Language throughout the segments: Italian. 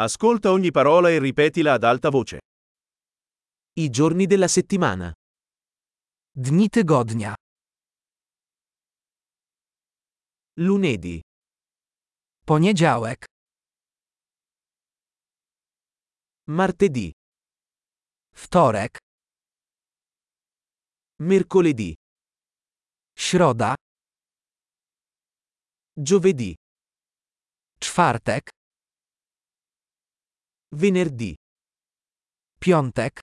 Ascolta ogni parola e ripetila ad alta voce. I giorni della settimana. Dni tygodnia. Lunedì, Poniedziałek, martedì, wtorek, mercoledì, środa, giovedì, czwartek, venerdì, piątek,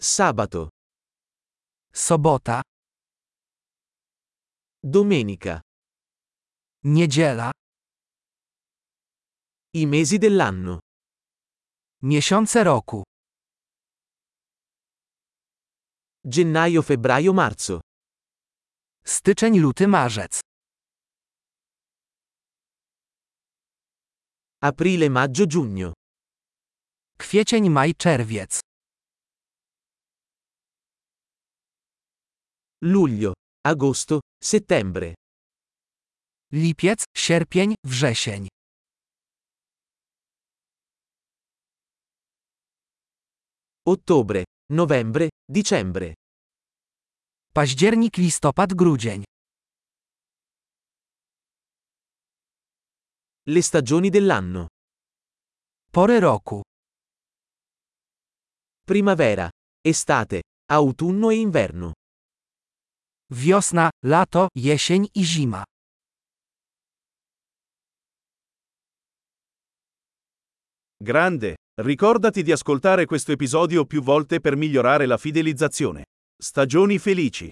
sabato, sobota, domenica. niedziela, I mesi dell'anno. miesiące roku. Gennaio, febbraio, marzo. Styczeń, luty, marzec. Aprile, maggio, giugno. Kwiecień, maj, czerwiec. Luglio, agosto, settembre. Lipiec, sierpień, wrzesień. Ottobre, novembre, dicembre. Październik, listopad, grudzień. Le stagioni dell'anno. Pory roku. Primavera, estate, autunno e inverno. Wiosna, lato, jesień i zima. Grande! Ricordati di ascoltare questo episodio più volte per migliorare la fidelizzazione. Stagioni felici!